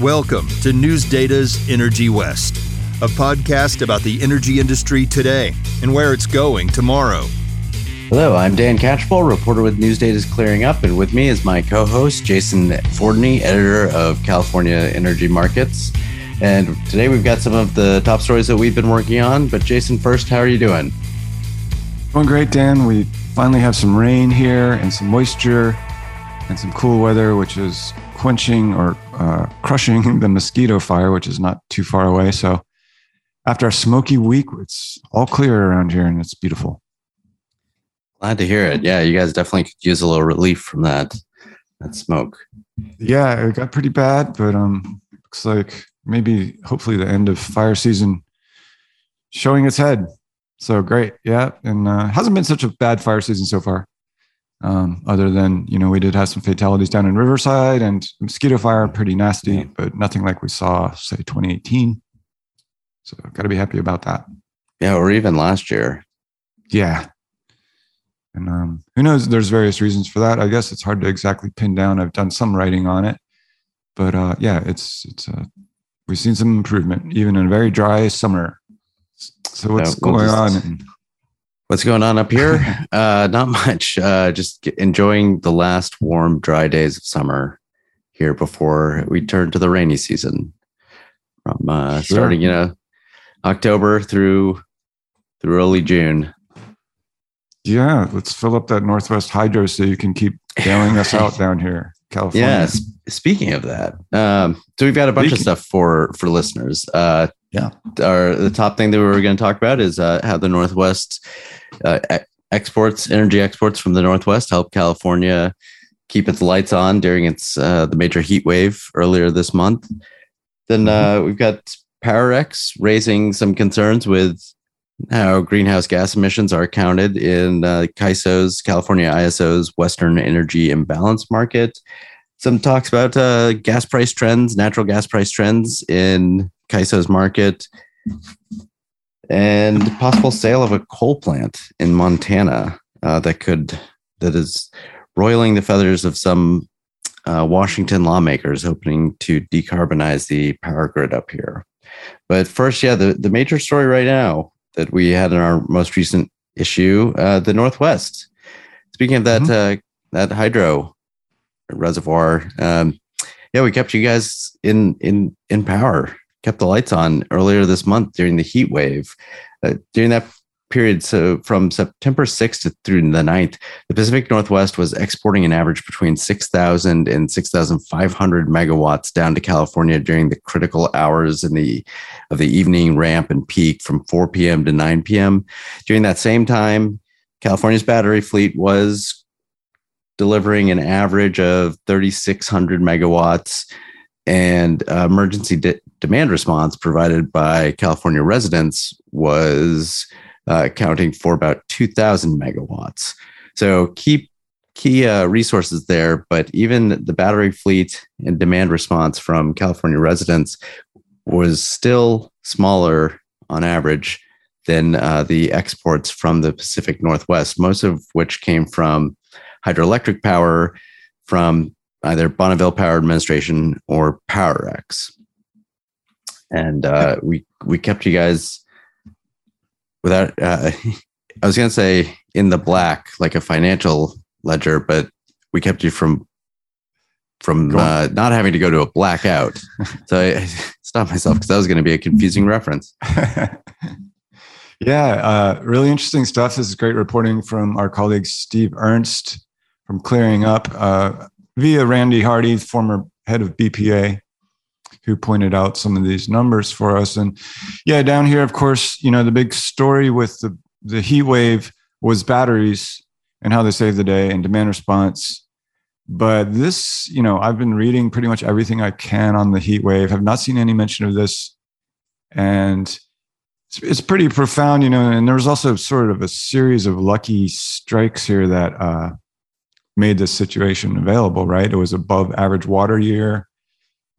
Welcome to Newsdata's Energy West, a podcast about the energy industry today and where it's going tomorrow. Hello, I'm Dan Catchpole, reporter with Newsdata's Clearing Up, and with me is my co-host Jason Fordney, editor of California Energy Markets. And today we've got some of the top stories that we've been working on. But Jason, first, how are you doing? Doing great, Dan. We finally have some rain here and some moisture and some cool weather, which is quenching or uh, crushing the mosquito fire, which is not too far away. So after a smoky week, it's all clear around here and it's beautiful. Glad to hear it. Yeah, you guys definitely could use a little relief from that that smoke. Yeah, it got pretty bad, but um, looks like maybe hopefully the end of fire season showing its head. So great, yeah, and uh, hasn't been such a bad fire season so far. Um, other than you know we did have some fatalities down in Riverside and mosquito fire, pretty nasty, but nothing like we saw say 2018. So got to be happy about that. Yeah, or even last year. Yeah. And um, who knows? There's various reasons for that. I guess it's hard to exactly pin down. I've done some writing on it, but uh, yeah, it's it's uh, we've seen some improvement even in a very dry summer. So what's yeah, we'll going just, on? What's going on up here? uh, not much. Uh, just enjoying the last warm, dry days of summer here before we turn to the rainy season. From uh, sure. starting, you know, October through through early June. Yeah, let's fill up that Northwest hydro so you can keep bailing us out down here, California. Yes. Yeah, speaking of that, um, so we've got a bunch speaking. of stuff for for listeners. Uh, yeah, our the top thing that we were going to talk about is uh, how the Northwest uh, exports, energy exports from the Northwest, help California keep its lights on during its uh, the major heat wave earlier this month. Then mm-hmm. uh, we've got Powerex raising some concerns with how greenhouse gas emissions are counted in uh, CAISO's California ISO's Western Energy Imbalance Market. Some talks about uh, gas price trends, natural gas price trends in CAISO's market, and possible sale of a coal plant in Montana uh, that could that is roiling the feathers of some uh, Washington lawmakers hoping to decarbonize the power grid up here. But first, yeah, the, the major story right now that we had in our most recent issue, uh, the Northwest. Speaking of that, mm-hmm. uh, that hydro reservoir, um, yeah, we kept you guys in in in power, kept the lights on earlier this month during the heat wave. Uh, during that period, so from September 6th to through the 9th, the Pacific Northwest was exporting an average between 6,000 and 6,500 megawatts down to California during the critical hours in the of the evening ramp and peak from 4 p.m. to 9 p.m. During that same time, California's battery fleet was delivering an average of 3,600 megawatts and uh, emergency demand response provided by California residents was uh, accounting for about 2,000 megawatts. So key key uh, resources there, but even the battery fleet and demand response from California residents was still smaller on average than uh, the exports from the Pacific Northwest, most of which came from hydroelectric power from either Bonneville Power Administration or Powerex. And uh, we we kept you guys without uh, I was going to say in the black, like a financial ledger, but we kept you from from uh, not having to go to a blackout. so I stopped myself because that was going to be a confusing reference. yeah, uh, really interesting stuff. This is great reporting from our colleague Steve Ernst from Clearing Up uh, via Randy Hardy, former head of BPA who pointed out some of these numbers for us. And yeah, down here, of course, you know, the big story with the, the heat wave was batteries and how they save the day and demand response. But this, you know, I've been reading pretty much everything I can on the heat wave, have not seen any mention of this. And it's, it's pretty profound, you know. And there was also sort of a series of lucky strikes here that uh, made this situation available, right? It was above average water year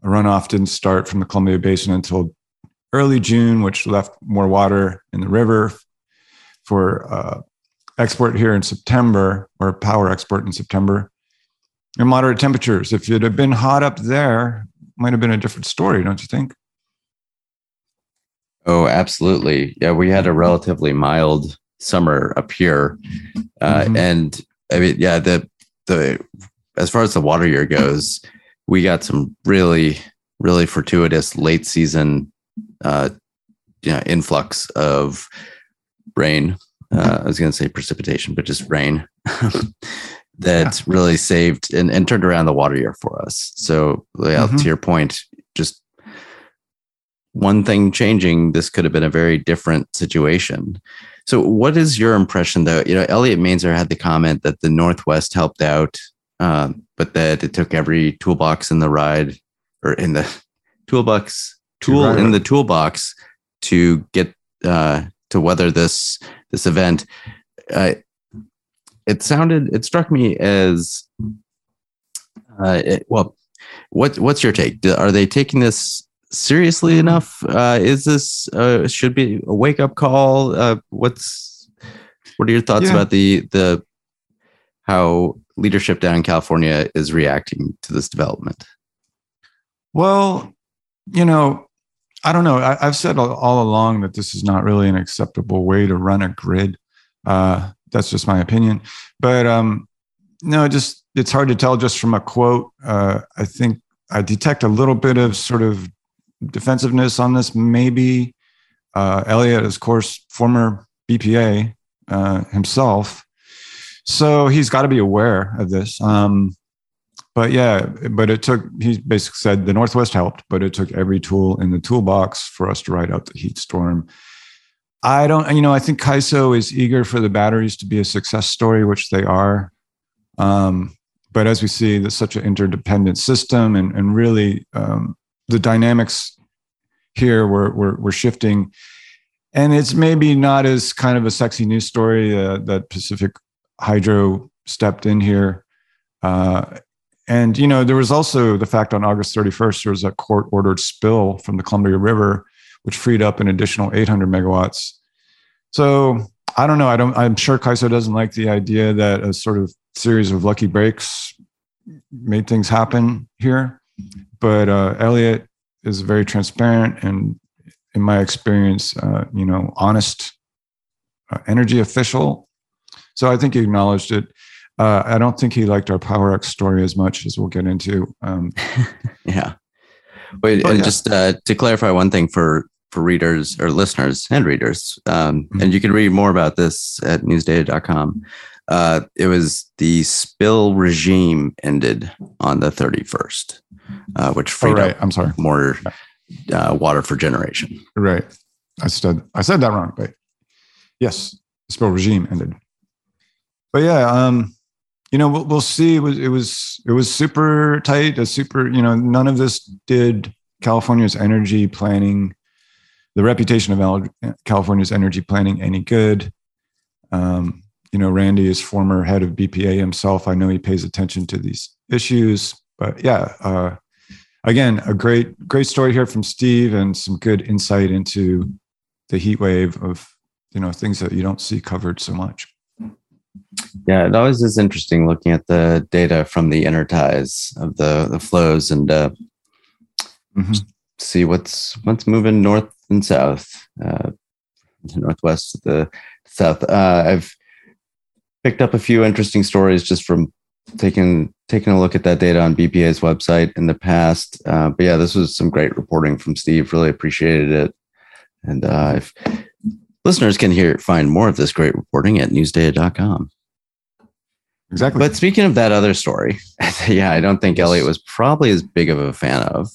runoff didn't start from the Columbia Basin until early June, which left more water in the river for uh, export here in September or power export in September. And moderate temperatures. If it had been hot up there, might have been a different story, don't you think? Oh, absolutely. Yeah, we had a relatively mild summer up here, uh, mm-hmm. and I mean, yeah, the the as far as the water year goes, we got some really really fortuitous late season uh, you know, influx of rain. Uh, I was going to say precipitation, but just rain that yeah. really saved and, and turned around the water year for us. So, yeah, mm-hmm. to your point, just one thing changing, this could have been a very different situation. So, what is your impression, though? You know, Elliot Mainzer had the comment that the Northwest helped out, uh, but that it took every toolbox in the ride or in the toolbox tool in the toolbox to get uh, to weather this this event. Uh, it sounded it struck me as uh, it, well. What what's your take? Are they taking this seriously enough? Uh, is this uh, should be a wake up call? Uh, what's what are your thoughts yeah. about the the how leadership down in California is reacting to this development? Well, you know, I don't know. I, have said all, along that this is not really an acceptable way to run a grid. Uh, that's just my opinion. But um, no, just it's hard to tell just from a quote. Uh, I think I detect a little bit of sort of defensiveness on this. Maybe uh, Elliot, of course, former BPA uh, himself, so he's got to be aware of this. Um, but yeah, but it took, he basically said the Northwest helped, but it took every tool in the toolbox for us to ride out the heat storm. I don't, you know, I think CAISO is eager for the batteries to be a success story, which they are. Um, but as we see, there's such an interdependent system and, and really um, the dynamics here were, were, were shifting. And it's maybe not as kind of a sexy news story uh, that Pacific Hydro stepped in here. Uh, and you know, there was also the fact on August 31st there was a court-ordered spill from the Columbia River, which freed up an additional 800 megawatts. So I don't know. I don't. I'm sure CAISO doesn't like the idea that a sort of series of lucky breaks made things happen here. But uh, Elliot is very transparent and, in my experience, uh, you know, honest uh, energy official. So I think he acknowledged it. Uh, I don't think he liked our Powerex story as much as we'll get into. Um, yeah. Wait, and yeah. just uh, to clarify one thing for for readers or listeners and readers, um, mm-hmm. and you can read more about this at newsdata.com. Uh, it was the spill regime ended on the 31st, uh, which freed oh, right. up I'm sorry. more uh, water for generation. Right. I said I said that wrong, but yes, the spill regime ended. But yeah, um, you know, we'll, we'll see. It was, it was, it was super tight. A super, you know, none of this did California's energy planning, the reputation of California's energy planning, any good. Um, you know, Randy is former head of BPA himself. I know he pays attention to these issues. But yeah, uh, again, a great, great story here from Steve, and some good insight into the heat wave of you know things that you don't see covered so much. Yeah, it always is interesting looking at the data from the inner ties of the the flows and uh, mm-hmm. see what's what's moving north and south, uh, the northwest, the south. Uh, I've picked up a few interesting stories just from taking taking a look at that data on BPA's website in the past. Uh, but yeah, this was some great reporting from Steve. Really appreciated it. And uh, if listeners can hear find more of this great reporting at newsdata.com. Exactly. But speaking of that other story, yeah, I don't think Elliot was probably as big of a fan of.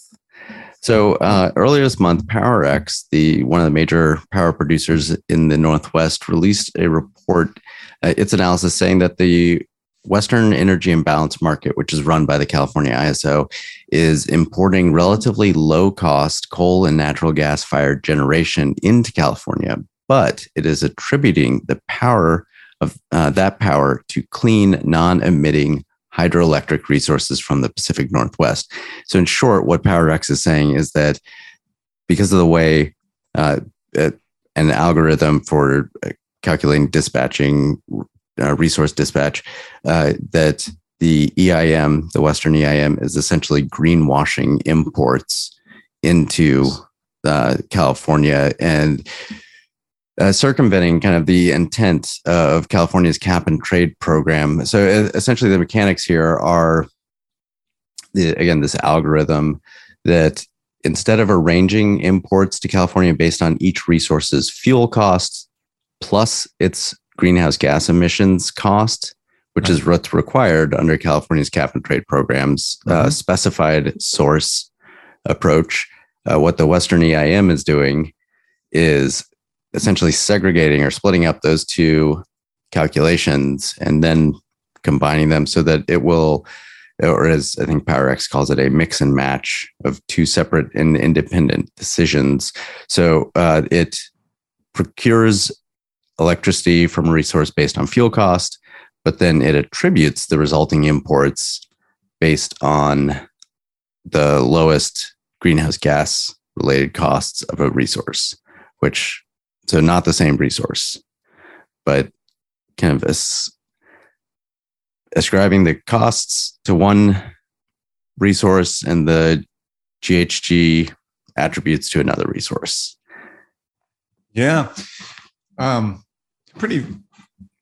So uh, earlier this month, Powerex, the one of the major power producers in the Northwest, released a report. Uh, its analysis saying that the Western Energy Imbalance Market, which is run by the California ISO, is importing relatively low cost coal and natural gas fired generation into California, but it is attributing the power of uh, that power to clean, non emitting hydroelectric resources from the Pacific Northwest. So, in short, what Powerex is saying is that because of the way uh, an algorithm for uh, calculating dispatching uh, resource dispatch, uh, that the EIM, the Western EIM, is essentially greenwashing imports into uh, California and uh, circumventing kind of the intent of California's cap and trade program. So essentially, the mechanics here are the, again this algorithm that instead of arranging imports to California based on each resource's fuel costs plus its greenhouse gas emissions cost, which is what's required under California's cap and trade programs, uh, mm-hmm. uh, specified source approach. Uh, what the Western EIM is doing is essentially segregating or splitting up those two calculations and then combining them so that it will, or as I think Powerex calls it, a mix and match of two separate and independent decisions. So uh, it procures electricity from a resource based on fuel cost, but then it attributes the resulting imports based on the lowest greenhouse gas related costs of a resource, which so not the same resource, but kind of as, ascribing the costs to one resource and the GHG attributes to another resource. Yeah. Um, pretty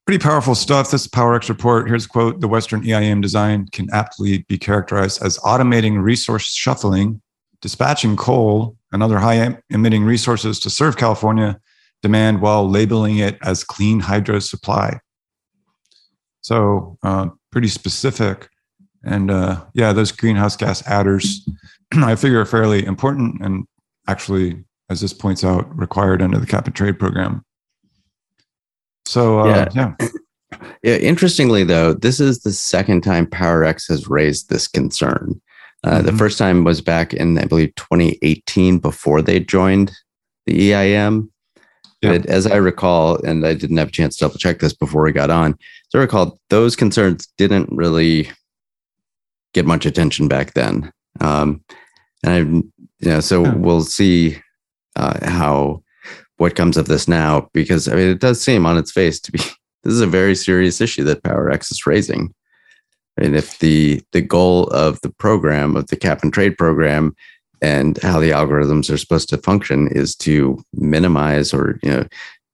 pretty powerful stuff. This Powerex report. Here's a quote: "The Western EIM design can aptly be characterized as automating resource shuffling, dispatching coal and other high emitting resources to serve California demand while labeling it as clean hydro supply." So, uh, pretty specific. And uh, yeah, those greenhouse gas adders, I figure, are fairly important and actually, as this points out, required under the cap and trade program. So uh, yeah. yeah. Yeah. Interestingly, though, this is the second time Powerex has raised this concern. Uh, mm-hmm. The first time was back in, I believe, 2018 before they joined the EIM. Yeah. But as I recall, and I didn't have a chance to double check this before we got on, as I recall, those concerns didn't really get much attention back then. Um, and I, you know, so we'll see uh, how what comes of this now because I mean it does seem on its face to be this is a very serious issue that Powerex is raising. I mean, if the the goal of the program of the cap and trade program and how the algorithms are supposed to function is to minimize or you know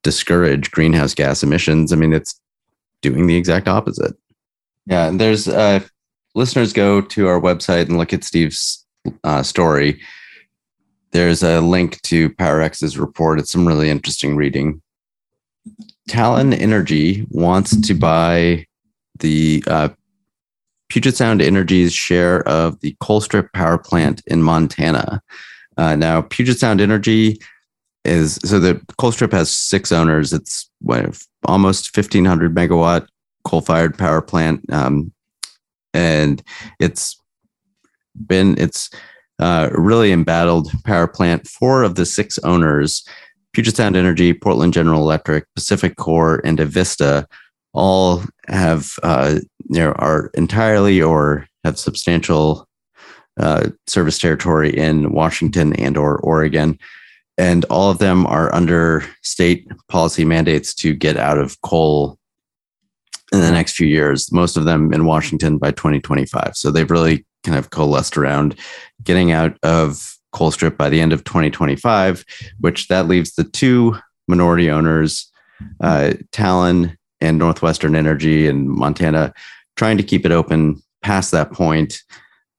discourage greenhouse gas emissions, I mean it's doing the exact opposite. Yeah, and there's uh, listeners go to our website and look at Steve's uh, story there's a link to Powerex's report. It's some really interesting reading. Talen Energy wants to buy the uh, Puget Sound Energy's share of the Colstrip power plant in Montana. Uh, now, Puget Sound Energy is so the Colstrip has six owners. It's what, almost 1,500 megawatt coal fired power plant. Um, and it's been, it's, uh, really embattled power plant. Four of the six owners, Puget Sound Energy, Portland General Electric, PacifiCorp, and Avista, all have uh, you know are entirely or have substantial uh, service territory in Washington and or Oregon, and all of them are under state policy mandates to get out of coal in the next few years. Most of them in Washington by 2025. So they've really kind of coalesced around getting out of Colstrip by the end of 2025, which that leaves the two minority owners, uh, Talen and Northwestern Energy and Montana, trying to keep it open past that point.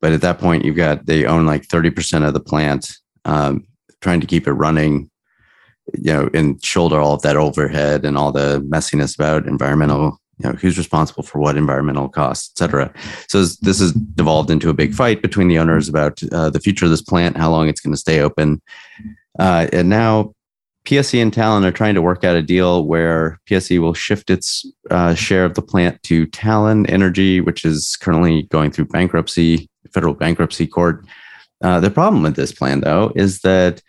But at that point, you've got they own like 30% of the plant, um, trying to keep it running, you know, and shoulder all of that overhead and all the messiness about environmental you know who's responsible for what environmental costs et cetera so this has devolved into a big fight between the owners about uh, the future of this plant how long it's going to stay open uh, and now pse and Talen are trying to work out a deal where pse will shift its uh, share of the plant to Talen energy which is currently going through bankruptcy federal bankruptcy court. Uh, the problem with this plan though is that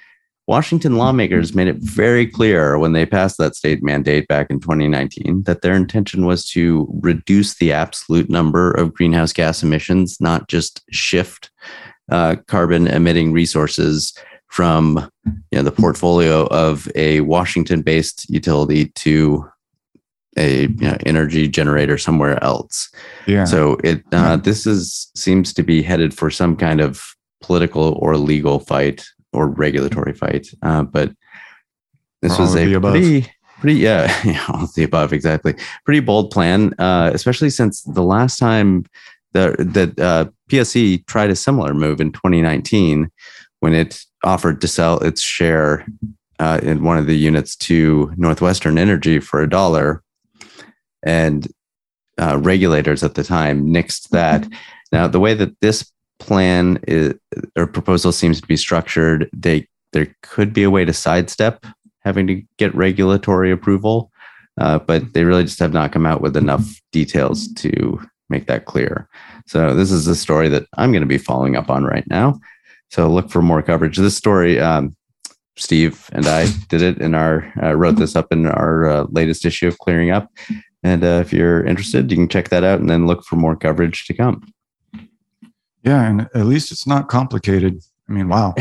Washington lawmakers made it very clear when they passed that state mandate back in 2019 that their intention was to reduce the absolute number of greenhouse gas emissions, not just shift uh, carbon emitting resources from you know, the portfolio of a Washington based utility to a you know, energy generator somewhere else. Yeah. So it uh, this is seems to be headed for some kind of political or legal fight or regulatory fight. Uh, but this was a pretty pretty yeah, yeah all of the above exactly pretty bold plan, uh, especially since the last time the that uh, PSE tried a similar move in 2019 when it offered to sell its share uh, in one of the units to Northwestern Energy for a dollar, and uh, regulators at the time nixed that. Now, the way that this plan is, or proposal seems to be structured, they there could be a way to sidestep having to get regulatory approval, uh, but they really just have not come out with enough details to make that clear. So this is a story that I'm going to be following up on right now. So look for more coverage. This story, um, Steve and I did it in our uh, wrote this up in our uh, latest issue of Clearing Up. And uh, if you're interested, you can check that out and then look for more coverage to come. Yeah, and at least it's not complicated. I mean, wow.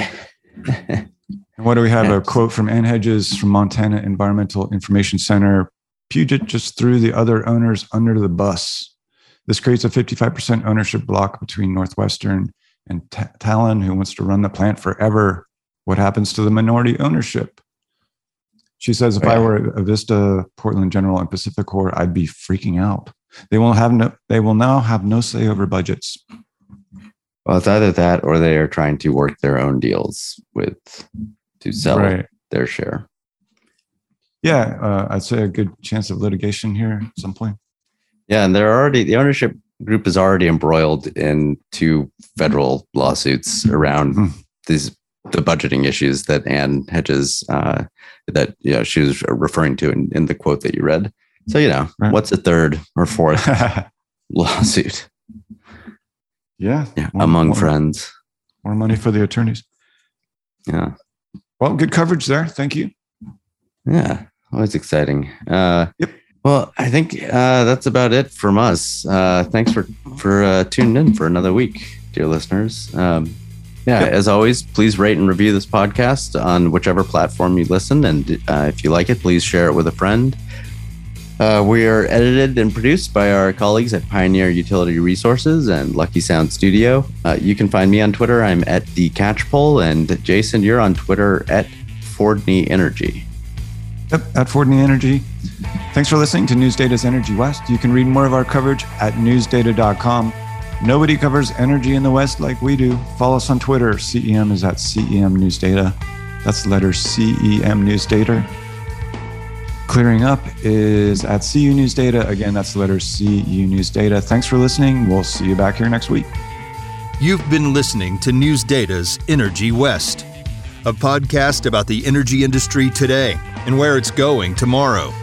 And what do we have? A quote from Anne Hedges from Montana Environmental Information Center. Puget just threw the other owners under the bus. This creates a 55% ownership block between Northwestern and Ta- Talen, who wants to run the plant forever. What happens to the minority ownership? She says, if I were Avista, Portland General, and PacifiCorp, I'd be freaking out. They will have no. They will now have no say over budgets. Well, it's either that or they are trying to work their own deals with to sell Right. their share. Yeah, uh, I'd say a good chance of litigation here at some point. Yeah, and they're already the ownership group is already embroiled in two federal lawsuits around Hmm. these the budgeting issues that Anne Hedges uh, that you know she was referring to in, in the quote that you read. So you know, Right. what's a third or fourth lawsuit? yeah, Yeah, More- among more- friends. More money for the attorneys. Yeah, Well, good coverage there. Thank you. yeah, always exciting. Uh, Yep. Well, I think uh, that's about it from us. Uh, thanks for for uh, tuning in for another week, dear listeners. Um, yeah, Yep. as always, please rate and review this podcast on whichever platform you listen, and uh, if you like it, please share it with a friend. Uh, we are edited and produced by our colleagues at Pioneer Utility Resources and Lucky Sound Studio. Uh, you can find me on Twitter. I'm at the Catchpole, and Jason, you're on Twitter at Fordney Energy. Yep, at Fordney Energy. Thanks for listening to Newsdata's Energy West. You can read more of our coverage at newsdata.com. Nobody covers energy in the West like we do. Follow us on Twitter. CEM is at CEM News Data. That's the letter CEM News Data. Clearing Up is at CU News Data. Again, that's the letter CU News Data. Thanks for listening. We'll see you back here next week. You've been listening to Newsdata's Energy West, a podcast about the energy industry today and where it's going tomorrow.